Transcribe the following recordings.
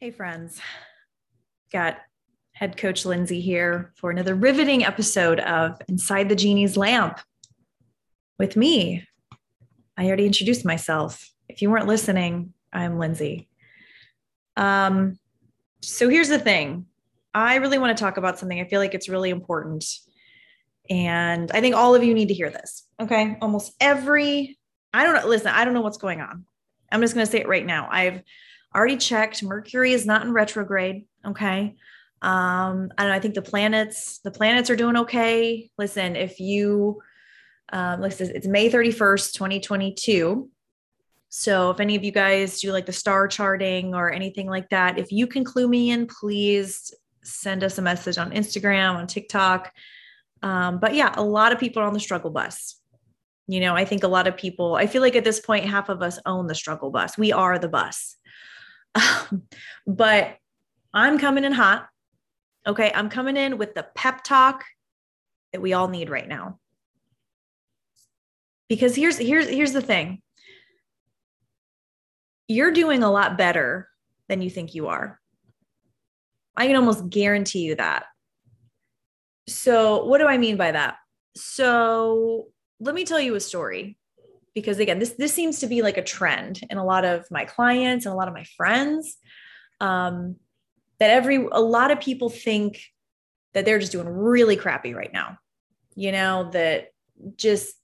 Hey, friends. Got head coach Lindsay here for another riveting episode of Inside the Genie's Lamp with me. I already introduced myself. If you weren't listening, I'm Lindsay. Um, so here's the thing I really want to talk about something. I feel like it's really important. And I think all of you need to hear this. Okay. Almost every, I don't know, listen, I don't know what's going on. I'm just going to say it right now. I've already checked. Mercury is not in retrograde. Okay. Um, I don't know. I think the planets, the planets are doing okay. Listen, if you, um, like it's May 31st, 2022. So if any of you guys do like the star charting or anything like that, if you can clue me in, please send us a message on Instagram, on TikTok. Um, but yeah, a lot of people are on the struggle bus. You know, I think a lot of people, I feel like at this point, half of us own the struggle bus. We are the bus. But I'm coming in hot. Okay. I'm coming in with the pep talk that we all need right now. Because here's here's here's the thing. You're doing a lot better than you think you are. I can almost guarantee you that. So, what do I mean by that? So, let me tell you a story because again this this seems to be like a trend in a lot of my clients and a lot of my friends um, that every a lot of people think that they're just doing really crappy right now you know that just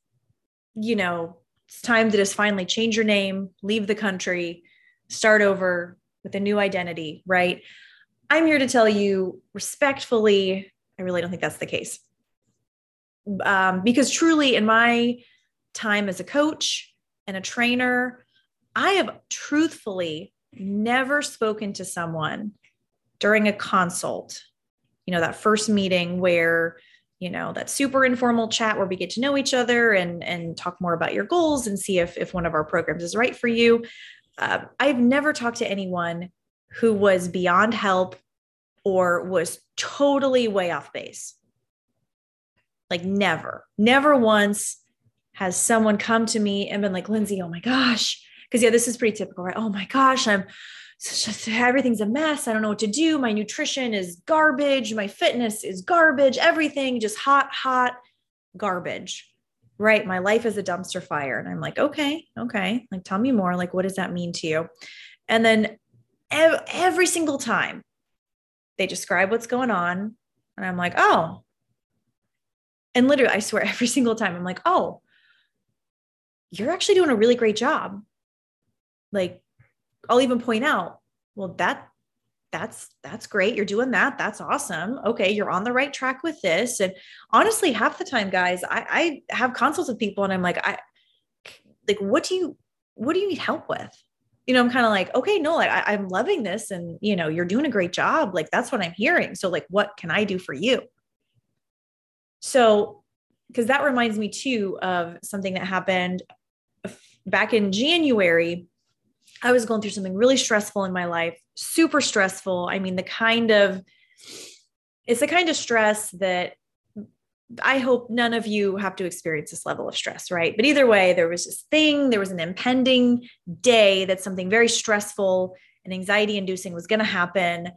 you know it's time to just finally change your name leave the country start over with a new identity right? I'm here to tell you respectfully i really don't think that's the case. Um, because truly in my time as a coach and a trainer, I have truthfully never spoken to someone during a consult, you know, that first meeting where, you know, that super informal chat where we get to know each other and and talk more about your goals and see if if one of our programs is right for you. Uh, I've never talked to anyone who was beyond help or was totally way off base. Like never, never once has someone come to me and been like, Lindsay, oh my gosh. Because, yeah, this is pretty typical, right? Oh my gosh, I'm just everything's a mess. I don't know what to do. My nutrition is garbage. My fitness is garbage. Everything just hot, hot garbage. Right. My life is a dumpster fire. And I'm like, okay, okay. Like, tell me more. Like, what does that mean to you? And then ev- every single time they describe what's going on. And I'm like, oh. And literally, I swear, every single time I'm like, oh, you're actually doing a really great job. Like, I'll even point out, well, that that's that's great. You're doing that. That's awesome. Okay, you're on the right track with this. And honestly, half the time, guys, I, I have consults with people and I'm like, I like, what do you what do you need help with? You know, I'm kind of like, okay, no, like I, I'm loving this, and you know, you're doing a great job. Like that's what I'm hearing. So, like, what can I do for you? So, because that reminds me too of something that happened back in January, I was going through something really stressful in my life, super stressful. I mean, the kind of, it's the kind of stress that I hope none of you have to experience this level of stress, right? But either way, there was this thing, there was an impending day that something very stressful and anxiety inducing was going to happen.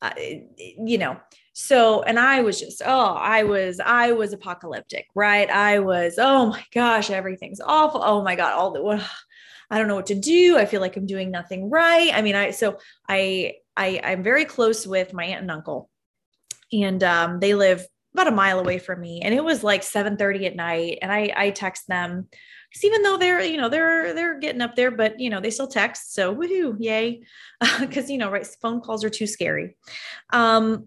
Uh, you know, so and i was just oh i was i was apocalyptic right? I was oh my gosh everything's awful. Oh my god all the i don't know what to do. I feel like i'm doing nothing right. I mean i so i i i'm very close with my aunt and uncle. And um, they live about a mile away from me. And it was like 7 30 at night. And i i text them because even though they're you know they're they're getting up there but you know they still text. So woohoo yay. Because you know right phone calls are too scary. Um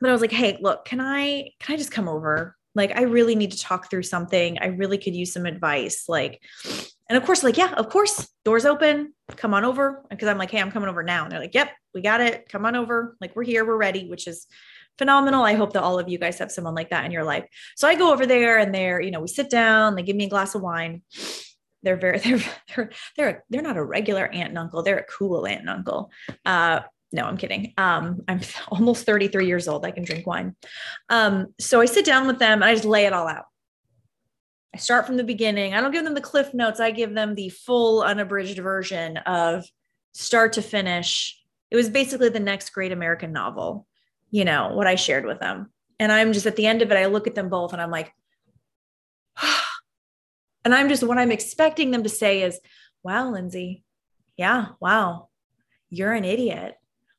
but I was like, hey, look, can I can I just come over? Like, I really need to talk through something. I really could use some advice. Like, and of course, like, yeah, of course, doors open, come on over. Because I'm like, hey, I'm coming over now. And they're like, yep, we got it. Come on over. Like, we're here, we're ready, which is phenomenal. I hope that all of you guys have someone like that in your life. So I go over there and they're, you know, we sit down, they give me a glass of wine. They're very, they're, they're, they're, they're not a regular aunt and uncle. They're a cool aunt and uncle. Uh, no, I'm kidding. Um, I'm almost 33 years old. I can drink wine. Um, so I sit down with them and I just lay it all out. I start from the beginning. I don't give them the cliff notes. I give them the full unabridged version of start to finish it was basically the next great American novel, you know, what I shared with them. And I'm just at the end of it, I look at them both and I'm like, and I'm just what I'm expecting them to say is, wow, Lindsay, yeah, wow, you're an idiot.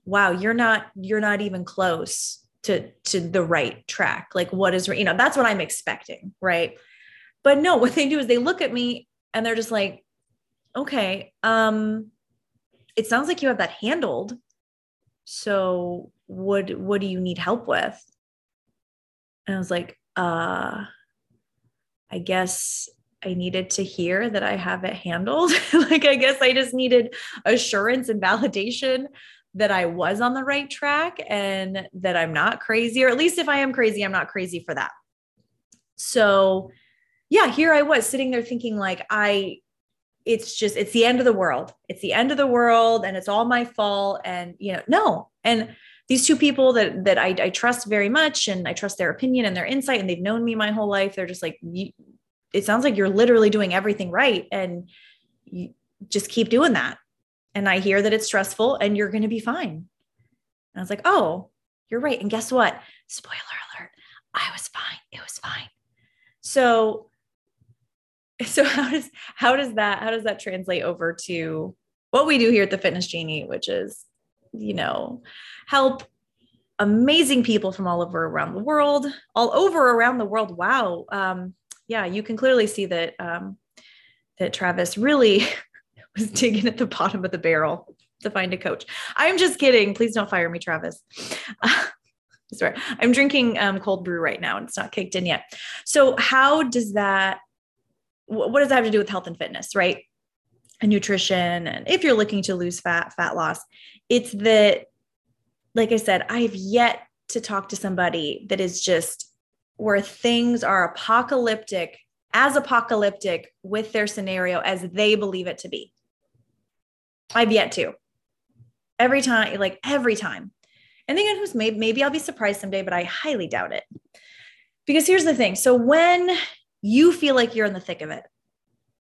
Wow, you're not, you're not even close to to the right track. Like what is, you know, that's what I'm expecting, right? But no, what they do is they look at me and they're just like, okay, um, it sounds like you have that handled. So what what do you need help with? And I was like, uh, I guess I needed to hear that I have it handled. like, I guess I just needed assurance and validation that I was on the right track and that I'm not crazy, or at least if I am crazy, I'm not crazy for that. So, yeah, here I was sitting there thinking, like, I, it's just, it's the end of the world. It's the end of the world and it's all my fault. And, you know, no. And, these two people that that I, I, trust very much and I trust their opinion and their insight and they've known me my whole life. They're just like, it sounds like you're literally doing everything right and you just keep doing that. And I hear that it's stressful and you're going to be fine. And I was like, oh, you're right. And guess what? Spoiler alert, I was fine. It was fine. So so how does how does that how does that translate over to what we do here at the fitness genie which is you know help amazing people from all over around the world, all over around the world. Wow. Um, yeah, you can clearly see that um, that Travis really was digging at the bottom of the barrel to find a coach. I'm just kidding. Please don't fire me, Travis. Uh, sorry, I'm drinking um, cold brew right now and it's not kicked in yet. So, how does that? What does that have to do with health and fitness, right? And nutrition, and if you're looking to lose fat, fat loss, it's that like I said, I have yet to talk to somebody that is just where things are apocalyptic, as apocalyptic with their scenario as they believe it to be. I've yet to. Every time, like every time. And then who's maybe, maybe I'll be surprised someday, but I highly doubt it. Because here's the thing. So when you feel like you're in the thick of it,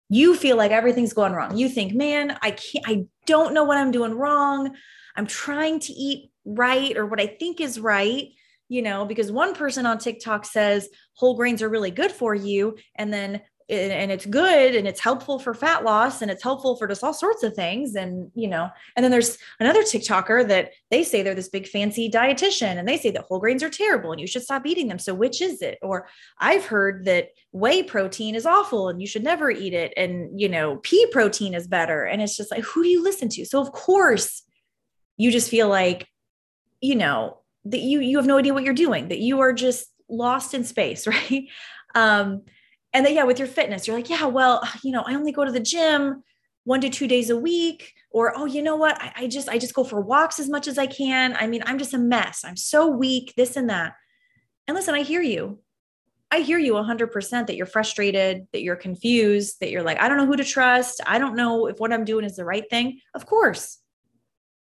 you feel like everything's going wrong. You think, man, I can't, I don't know what I'm doing wrong. I'm trying to eat right or what I think is right, you know, because one person on TikTok says whole grains are really good for you. And then and it's good and it's helpful for fat loss and it's helpful for just all sorts of things and you know and then there's another tiktoker that they say they're this big fancy dietitian and they say that whole grains are terrible and you should stop eating them so which is it? Or i've heard that whey protein is awful and you should never eat it and you know pea protein is better and it's just like who do you listen to? So of course you just feel like you know that you you have no idea what you're doing that you are just lost in space right? Um and then yeah with your fitness you're like yeah well you know i only go to the gym one to two days a week or oh you know what I, I just i just go for walks as much as i can i mean i'm just a mess i'm so weak this and that and listen i hear you I hear you 100% that you're frustrated, that you're confused, that you're like, I don't know who to trust. I don't know if what I'm doing is the right thing. Of course.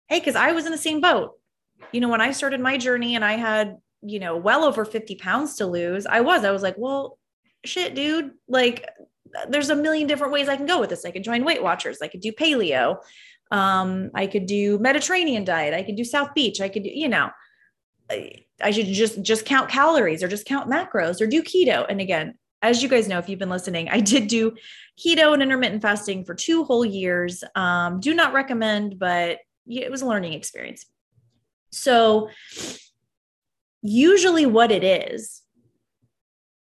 Hey, because I was in the same boat. You know, when I started my journey and I had, you know, well over 50 pounds to lose, I was, I was like, well, shit, dude, like there's a million different ways I can go with this. I could join Weight Watchers, I could do paleo, um, I could do Mediterranean diet, I could do South Beach, I could do, you know, I should just just count calories or just count macros or do keto. And again, as you guys know, if you've been listening, I did do keto and intermittent fasting for two whole years. Um, do not recommend, but it was a learning experience. So, usually, what it is,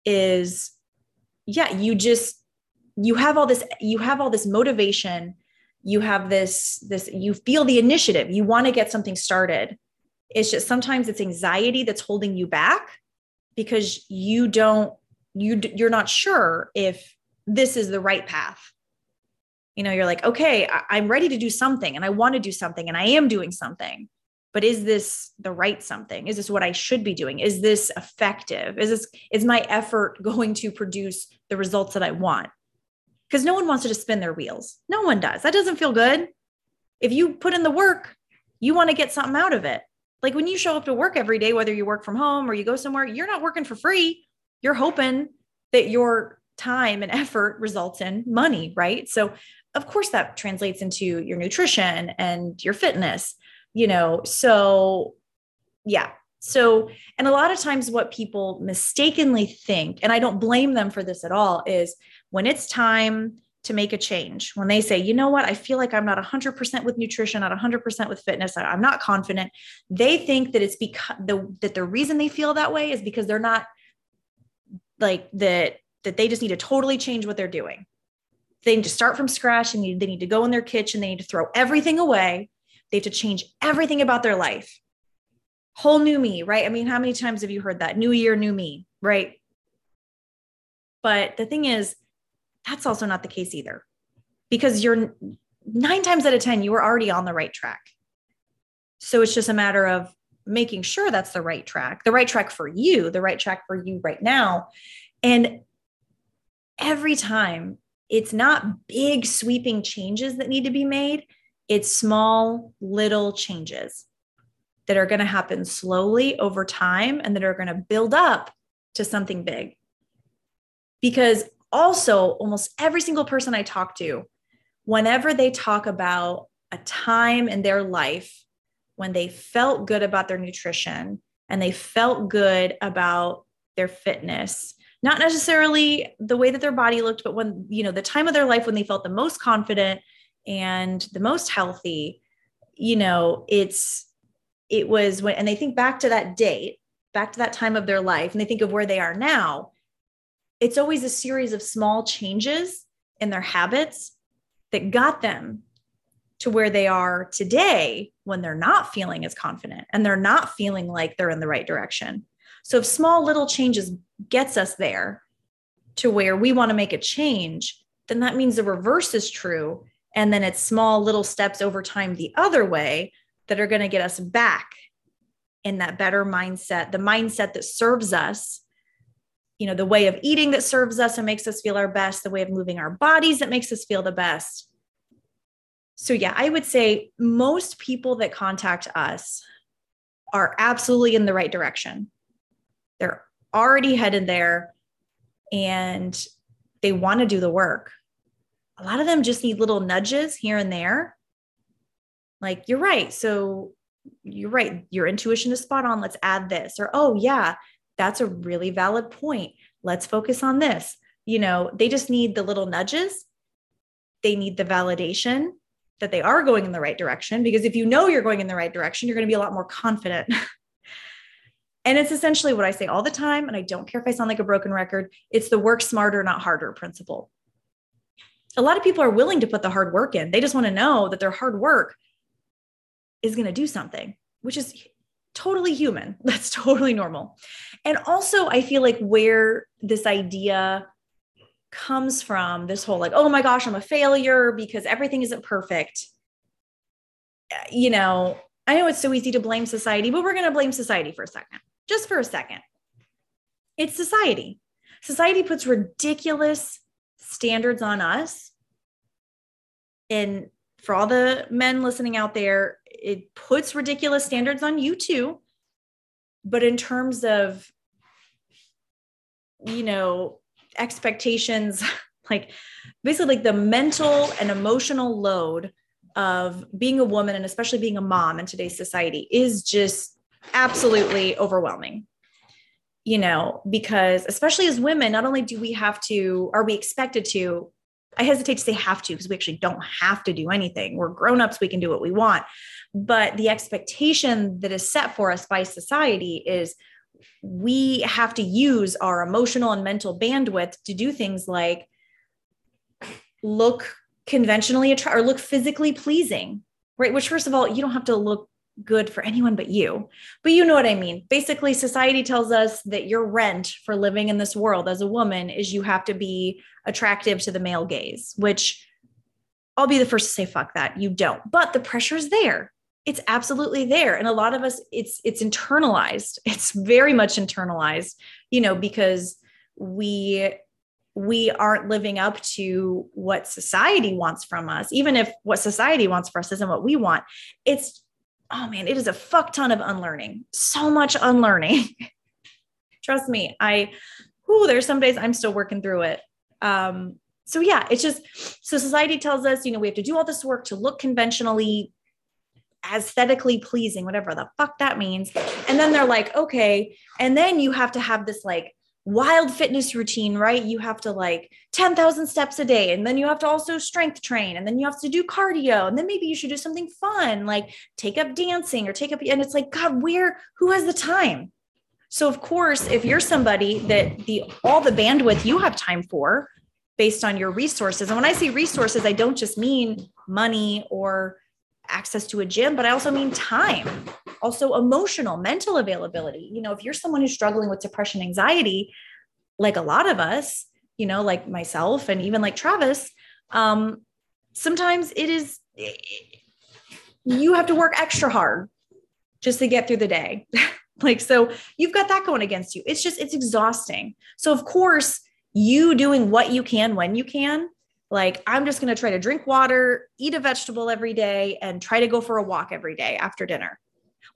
is yeah, you just, you have all this, you have all this motivation. You have this, this, you feel the initiative. You want to get something started. It's just sometimes it's anxiety that's holding you back because you don't, you, you're not sure if this is the right path you know you're like okay I, am ready to do something and i want to do something and i am doing something but is this the right something? Is this what i should be doing? Is this effective? Is this is my effort going to produce the results that i want? Because no one wants to just spin their wheels. No one does. That doesn't feel good. If you put in the work you want to get something out of it. Like when you show up to work every day whether you work from home or you go somewhere you're not working for free. You're hoping that your time and effort results in money right? So of course that translates into your nutrition and your fitness you know, so yeah. So, and a lot of times what people mistakenly think, and I don't blame them for this at all, is when it's time to make a change, when they say, you know what, I feel like I'm not 100% with nutrition, not 100% with fitness, I'm not confident, they think that it's because the, that the reason they feel that way is because they're not like that, that they just need to totally change what they're doing. They need to start from scratch and they need to go in their kitchen, they need to throw everything away. They have to change everything about their life. Whole new me, right? I mean, how many times have you heard that? New year, new me, right? But the thing is, that's also not the case either because you're nine times out of 10, you were already on the right track. So it's just a matter of making sure that's the right track, the right track for you, the right track for you right now. And every time it's not big sweeping changes that need to be made, it's small little changes that are going to happen slowly over time and that are going to build up to something big. Because also almost every single person I talk to, whenever they talk about a time in their life when they felt good about their nutrition and they felt good about their fitness, not necessarily the way that their body looked, but when, you know, the time of their life when they felt the most confident and the most healthy, you know, it's, it was when, and they think back to that date, back to that time of their life, and they think of where they are now it's always a series of small changes in their habits that got them to where they are today when they're not feeling as confident and they're not feeling like they're in the right direction. So if small little changes gets us there to where we want to make a change, then that means the reverse is true and then it's small little steps over time the other way that are going to get us back in that better mindset, the mindset that serves us you know the way of eating that serves us and makes us feel our best the way of moving our bodies that makes us feel the best. So yeah i would say most people that contact us are absolutely in the right direction. They're already headed there and they want to do the work a lot of them just need little nudges here and there like you're right so you're right your intuition is spot on let's add this or oh yeah that's a really valid point. Let's focus on this. You know, they just need the little nudges. They need the validation that they are going in the right direction because if you know you're going in the right direction, you're going to be a lot more confident. and it's essentially what I say all the time. And I don't care if I sound like a broken record, it's the work smarter, not harder principle. A lot of people are willing to put the hard work in. They just want to know that their hard work is going to do something, which is totally human. That's totally normal. And also, I feel like where this idea comes from this whole like, oh my gosh, I'm a failure because everything isn't perfect. You know, I know it's so easy to blame society, but we're going to blame society for a second, just for a second. It's society. Society puts ridiculous standards on us. And for all the men listening out there, it puts ridiculous standards on you too. But in terms of, you know, expectations, like basically like the mental and emotional load of being a woman and especially being a mom in today's society is just absolutely overwhelming you know because especially as women not only do we have to are we expected to I hesitate to say have to because we actually don't have to do anything. We're grown-ups, we can do what we want. But the expectation that is set for us by society is we have to use our emotional and mental bandwidth to do things like look conventionally attractive or look physically pleasing, right? Which, first of all, you don't have to look good for anyone but you. But you know what I mean. Basically, society tells us that your rent for living in this world as a woman is you have to be attractive to the male gaze, which I'll be the first to say fuck that. You don't. But the pressure is there. It's absolutely there. And a lot of us it's it's internalized. It's very much internalized, you know, because we we aren't living up to what society wants from us even if what society wants for us isn't what we want it's oh man, it is a fuck ton of unlearning, so much unlearning. Trust me, I, whoo, there's some days I'm still working through it. Um, so yeah, it's just, so society tells us, you know, we have to do all this work to look conventionally aesthetically pleasing, whatever the fuck that means. And then they're like, okay. And then you have to have this like wild fitness routine, right? You have to like 10,000 steps a day. And then you have to also strength train. And then you have to do cardio. And then maybe you should do something fun, like take up dancing or take up. And it's like, God, where, who has the time? So of course, if you're somebody that the all the bandwidth you have time for based on your resources. And when I say resources, I don't just mean money or access to a gym, but I also mean time, also emotional, mental availability. You know, if you're someone who's struggling with depression, anxiety, like a lot of us, you know, like myself and even like Travis, um, sometimes it is, you have to work extra hard just to get through the day. like, so you've got that going against you. It's just, it's exhausting. So, of course, you doing what you can when you can like i'm just going to try to drink water eat a vegetable every day and try to go for a walk every day after dinner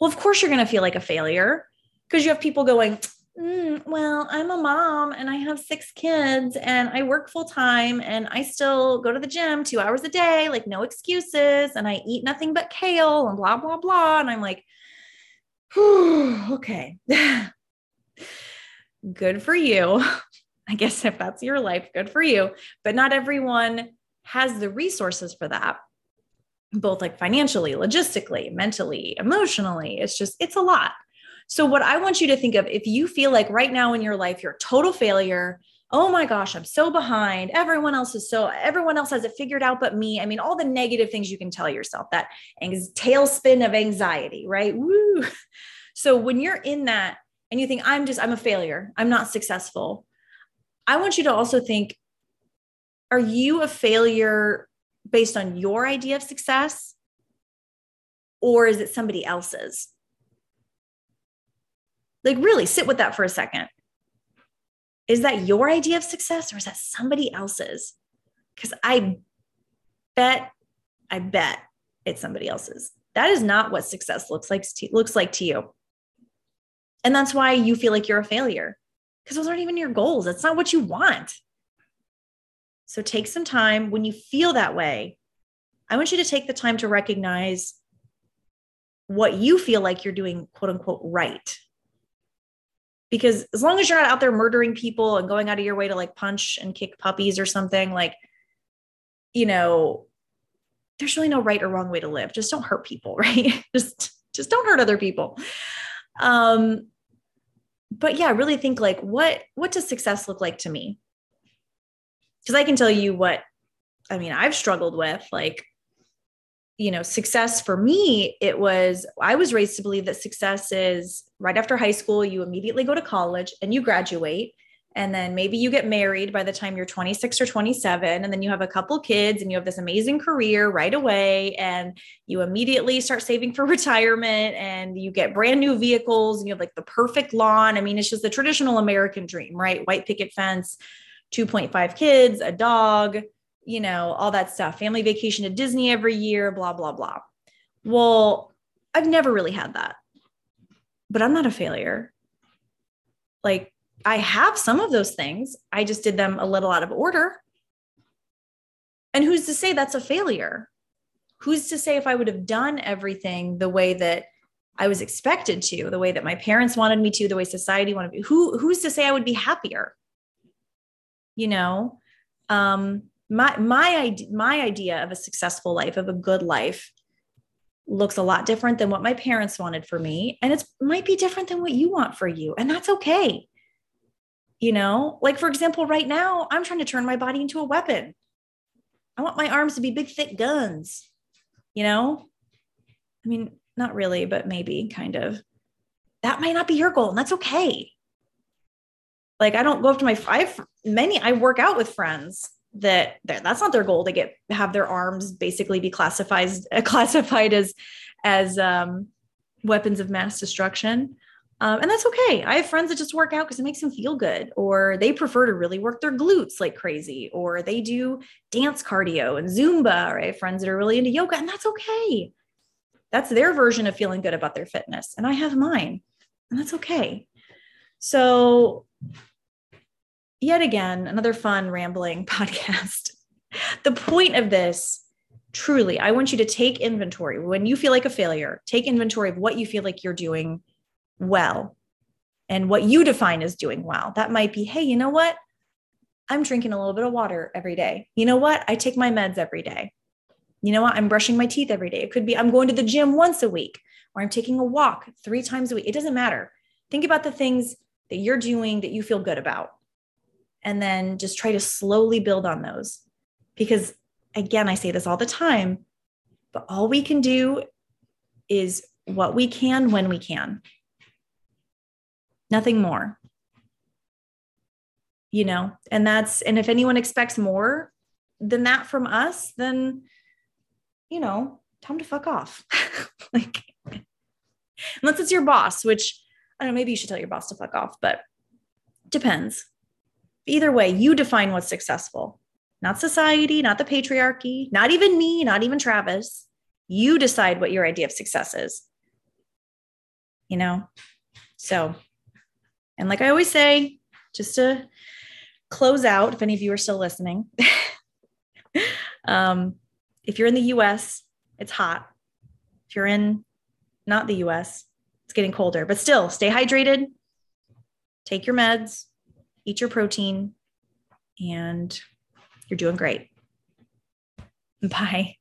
well of course you're going to feel like a failure because you have people going mm, well i'm a mom and i have six kids and i work full time and i still go to the gym two hours a day like no excuses and i eat nothing but kale and blah blah blah and i'm like okay. Good for you. I guess if that's your life, good for you. But not everyone has the resources for that, both like financially, logistically, mentally, emotionally. It's just, it's a lot. So, what I want you to think of if you feel like right now in your life, you're a total failure, oh my gosh, I'm so behind. Everyone else is so, everyone else has it figured out but me. I mean, all the negative things you can tell yourself that tailspin of anxiety, right? Woo. So, when you're in that and you think, I'm just, I'm a failure, I'm not successful, I want you to also think are you a failure based on your idea of success? Or is it somebody else's? Like, really sit with that for a second. Is that your idea of success or is that somebody else's? Because I bet, I bet it's somebody else's. That is not what success looks like to, looks like to you. And that's why you feel like you're a failure because those aren't even your goals. That's not what you want. So take some time when you feel that way. I want you to take the time to recognize what you feel like you're doing, quote unquote, right. Because as long as you're not out there murdering people and going out of your way to like punch and kick puppies or something, like, you know, there's really no right or wrong way to live. Just don't hurt people, right? just just don't hurt other people. Um, but yeah, really think like what what does success look like to me? Because I can tell you what I mean, I've struggled with like you know, success for me, it was I was raised to believe that success is right after high school, you immediately go to college and you graduate. And then maybe you get married by the time you're 26 or 27 and then you have a couple kids and you have this amazing career right away and you immediately start saving for retirement and you get brand new vehicles and you have like the perfect lawn. I mean it's just the traditional american dream right? White picket fence 2.5 kids a dog you know all that stuff family vacation to disney every year blah blah blah well i've never really had that but i'm not a failure like I have some of those things. I just did them a little out of order. And who's to say that's a failure? Who's to say if I would have done everything the way that I was expected to, the way that my parents wanted me to, the way society wanted me, who who's to say I would be happier? You know, um, my my my idea of a successful life, of a good life, looks a lot different than what my parents wanted for me, and it might be different than what you want for you, and that's okay. You know? Like for example right now i'm trying to turn my body into a weapon. I want my arms to be big thick guns you know? I mean not really but maybe kind of. That might not be your goal and that's okay like i don't go up to my five many i work out with friends that that's not their goal to get have their arms basically be classified classified as as um, weapons of mass destruction um, and that's okay. I have friends that just work out because it makes them feel good, or they prefer to really work their glutes like crazy, or they do dance cardio and Zumba, or I have friends that are really into yoga, and that's okay. That's their version of feeling good about their fitness. And I have mine, and that's okay. So, yet again, another fun rambling podcast. the point of this truly, I want you to take inventory when you feel like a failure, take inventory of what you feel like you're doing well and what you define as doing well. That might be, hey, you know what? I'm drinking a little bit of water every day. You know what? I take my meds every day. You know what? I'm brushing my teeth every day. It could be I'm going to the gym once a week or I'm taking a walk three times a week. It doesn't matter. Think about the things that you're doing that you feel good about. And then just try to slowly build on those. Because again, I say this all the time, but all we can do is what we can when we can. Nothing more. You know, and that's, and if anyone expects more than that from us, then, you know, time to fuck off. like, unless it's your boss, which I don't know, maybe you should tell your boss to fuck off, but depends. Either way, you define what's successful not society, not the patriarchy, not even me, not even Travis. You decide what your idea of success is. You know? So, and like I always say, just to close out, if any of you are still listening, um, if you're in the US, it's hot. If you're in not the US, it's getting colder, but still stay hydrated, take your meds, eat your protein, and you're doing great. Bye.